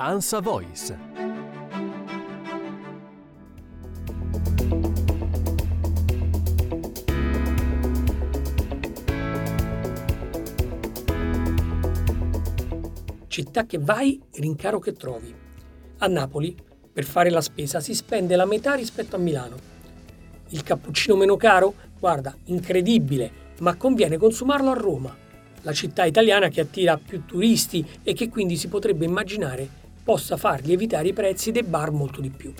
Ansa Voice. Città che vai, rincaro che trovi. A Napoli, per fare la spesa, si spende la metà rispetto a Milano. Il cappuccino meno caro? Guarda, incredibile, ma conviene consumarlo a Roma, la città italiana che attira più turisti e che quindi si potrebbe immaginare possa far lievitare i prezzi dei bar molto di più.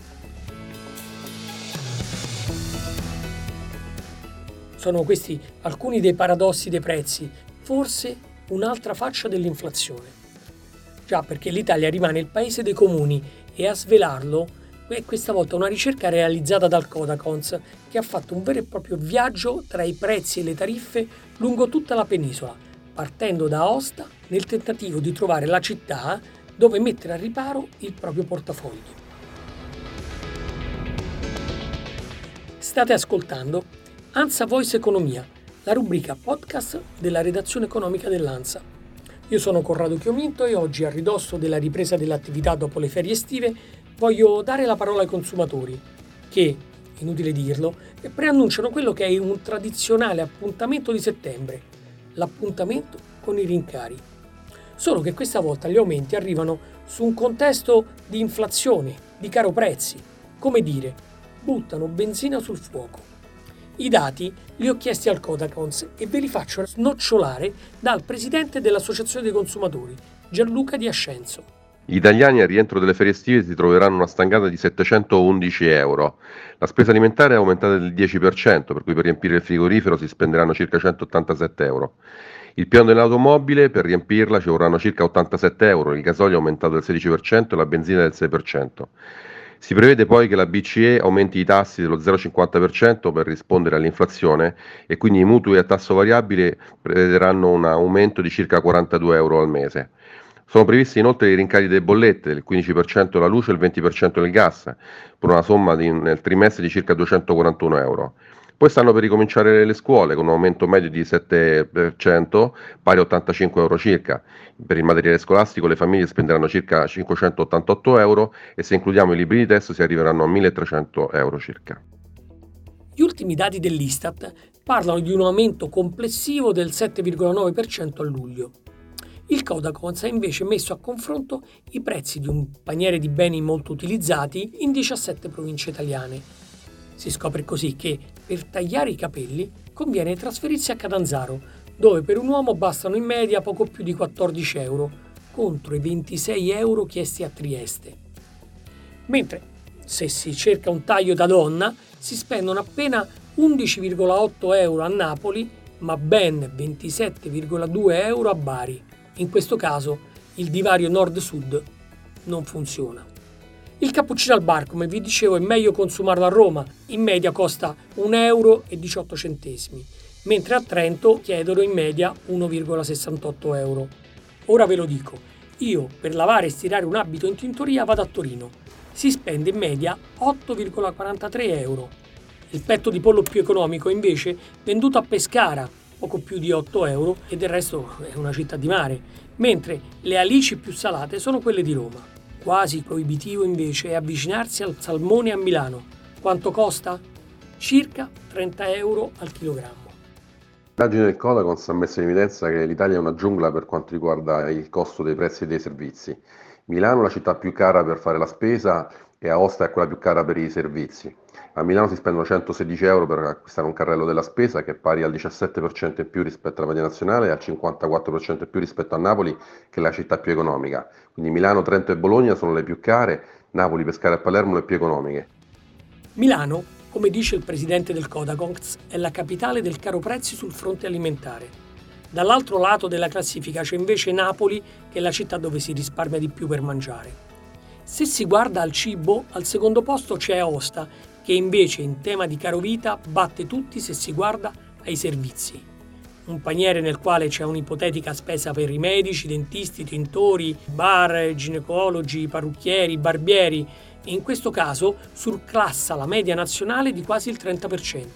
Sono questi alcuni dei paradossi dei prezzi, forse un'altra faccia dell'inflazione. Già perché l'Italia rimane il paese dei comuni e a svelarlo è questa volta una ricerca realizzata dal Codacons che ha fatto un vero e proprio viaggio tra i prezzi e le tariffe lungo tutta la penisola, partendo da Aosta nel tentativo di trovare la città dove mettere a riparo il proprio portafoglio. State ascoltando Ansa Voice Economia, la rubrica podcast della redazione economica dell'Ansa. Io sono Corrado Chiominto e oggi, a ridosso della ripresa dell'attività dopo le ferie estive, voglio dare la parola ai consumatori che, inutile dirlo, preannunciano quello che è un tradizionale appuntamento di settembre, l'appuntamento con i rincari. Solo che questa volta gli aumenti arrivano su un contesto di inflazione, di caro prezzi, come dire, buttano benzina sul fuoco. I dati li ho chiesti al Codacons e ve li faccio snocciolare dal presidente dell'Associazione dei consumatori, Gianluca Di Ascenzo. Gli italiani al rientro delle ferie estive si troveranno una stangata di 711 euro. La spesa alimentare è aumentata del 10%, per cui per riempire il frigorifero si spenderanno circa 187 euro. Il piano dell'automobile, per riempirla ci vorranno circa 87 euro, il gasolio è aumentato del 16% e la benzina del 6%. Si prevede poi che la BCE aumenti i tassi dello 0,50% per rispondere all'inflazione e quindi i mutui a tasso variabile prevederanno un aumento di circa 42 euro al mese. Sono previsti inoltre i rincari delle bollette, il 15% della luce e il 20% del gas, per una somma di, nel trimestre di circa 241 euro. Poi stanno per ricominciare le scuole con un aumento medio di 7%, pari a 85 euro circa. Per il materiale scolastico le famiglie spenderanno circa 588 euro e se includiamo i libri di testo si arriveranno a 1300 euro circa. Gli ultimi dati dell'Istat parlano di un aumento complessivo del 7,9% a luglio. Il Codacons ha invece messo a confronto i prezzi di un paniere di beni molto utilizzati in 17 province italiane si scopre così che per tagliare i capelli conviene trasferirsi a Catanzaro, dove per un uomo bastano in media poco più di 14 euro, contro i 26 euro chiesti a Trieste. Mentre se si cerca un taglio da donna si spendono appena 11,8 euro a Napoli, ma ben 27,2 euro a Bari. In questo caso il divario nord-sud non funziona. Il cappuccino al bar, come vi dicevo, è meglio consumarlo a Roma, in media costa 1,18 euro, mentre a Trento chiedono in media 1,68 euro. Ora ve lo dico, io per lavare e stirare un abito in tintoria vado a Torino. Si spende in media 8,43 euro. Il petto di pollo più economico invece venduto a Pescara, poco più di 8 euro e del resto è una città di mare, mentre le alici più salate sono quelle di Roma. Quasi proibitivo invece è avvicinarsi al salmone a Milano. Quanto costa? Circa 30 euro al chilogrammo. L'indagine del Codacons ha messo in evidenza che l'Italia è una giungla per quanto riguarda il costo dei prezzi dei servizi. Milano è la città più cara per fare la spesa e Aosta è quella più cara per i servizi. A Milano si spendono 116 euro per acquistare un carrello della spesa che è pari al 17% in più rispetto alla media nazionale e al 54% in più rispetto a Napoli che è la città più economica. Quindi Milano, Trento e Bologna sono le più care, Napoli, Pescara e Palermo le più economiche. Milano, come dice il presidente del Codacons, è la capitale del caro prezzi sul fronte alimentare. Dall'altro lato della classifica c'è invece Napoli, che è la città dove si risparmia di più per mangiare. Se si guarda al cibo, al secondo posto c'è Aosta, che invece in tema di carovita batte tutti se si guarda ai servizi. Un paniere nel quale c'è un'ipotetica spesa per i medici, dentisti, tintori, bar, ginecologi, parrucchieri, barbieri e in questo caso surclassa la media nazionale di quasi il 30%.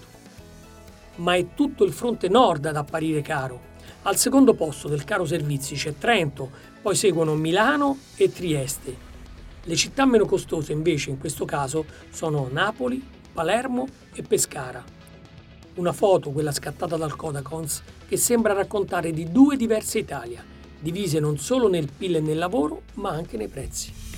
Ma è tutto il fronte nord ad apparire caro. Al secondo posto del caro servizi c'è Trento, poi seguono Milano e Trieste Le città meno costose invece in questo caso sono Napoli, Palermo e Pescara. Una foto, quella scattata dal Kodakons, che sembra raccontare di due diverse Italia, divise non solo nel PIL e nel lavoro, ma anche nei prezzi.